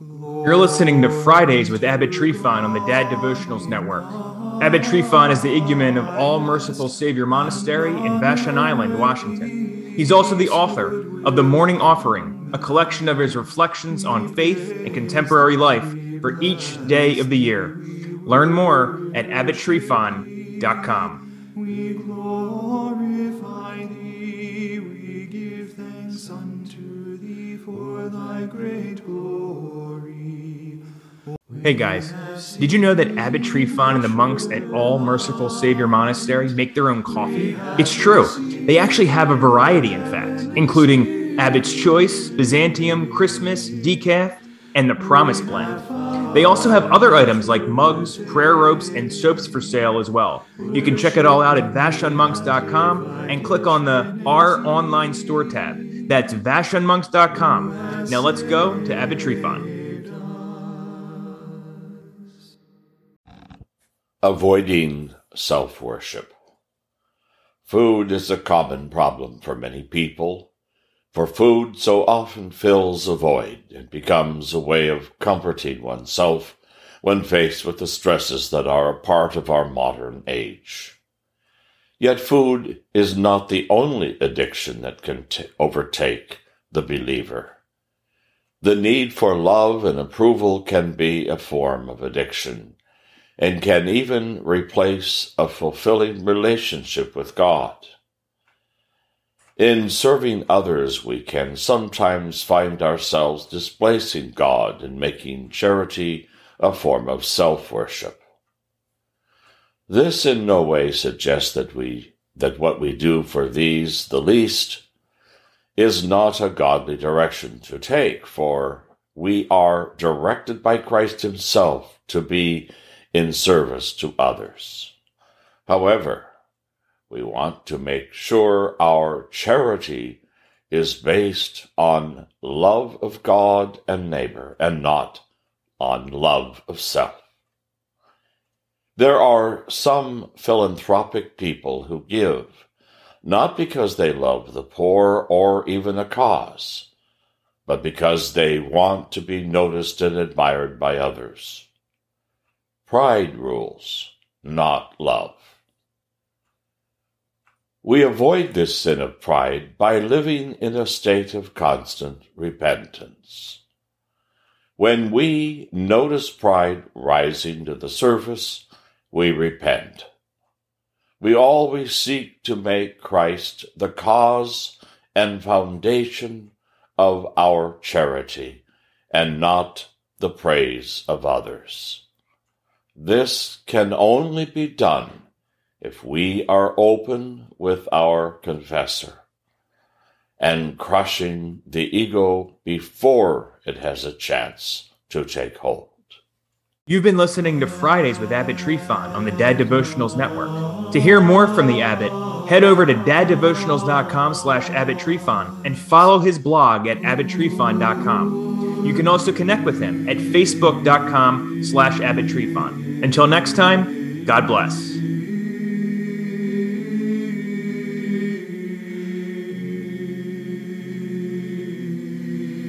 You're listening to Fridays with Abbot Tryphon on the Dad Devotionals Network. Abbot Tryphon is the igumen of All Merciful Savior Monastery in Vashon Island, Washington. He's also the author of The Morning Offering, a collection of his reflections on faith and contemporary life for each day of the year. Learn more at abbottrifon.com. We glorify thee, we give thanks unto thee for thy great glory. Hey guys, did you know that Abbot Tryphon and the monks at All Merciful Savior Monastery make their own coffee? It's true. They actually have a variety, in fact, including Abbot's Choice, Byzantium, Christmas, Decaf, and the Promise Blend. They also have other items like mugs, prayer ropes, and soaps for sale as well. You can check it all out at vashonmonks.com and click on the Our Online Store tab. That's vashonmonks.com. Now let's go to Abbot Tryphon. Avoiding self worship. Food is a common problem for many people, for food so often fills a void and becomes a way of comforting oneself when faced with the stresses that are a part of our modern age. Yet food is not the only addiction that can t- overtake the believer. The need for love and approval can be a form of addiction and can even replace a fulfilling relationship with God. In serving others, we can sometimes find ourselves displacing God and making charity a form of self worship. This in no way suggests that we that what we do for these the least is not a godly direction to take, for we are directed by Christ Himself to be in service to others. However, we want to make sure our charity is based on love of God and neighbor and not on love of self. There are some philanthropic people who give not because they love the poor or even a cause, but because they want to be noticed and admired by others. Pride rules, not love. We avoid this sin of pride by living in a state of constant repentance. When we notice pride rising to the surface, we repent. We always seek to make Christ the cause and foundation of our charity and not the praise of others. This can only be done if we are open with our confessor and crushing the ego before it has a chance to take hold. You've been listening to Fridays with Abbot Tryphon on the Dad Devotionals Network. To hear more from the Abbot, head over to daddevotionals.com slash abbottrifon and follow his blog at abbottrifon.com. You can also connect with him at facebook.com slash abbottrifon. Until next time, God bless.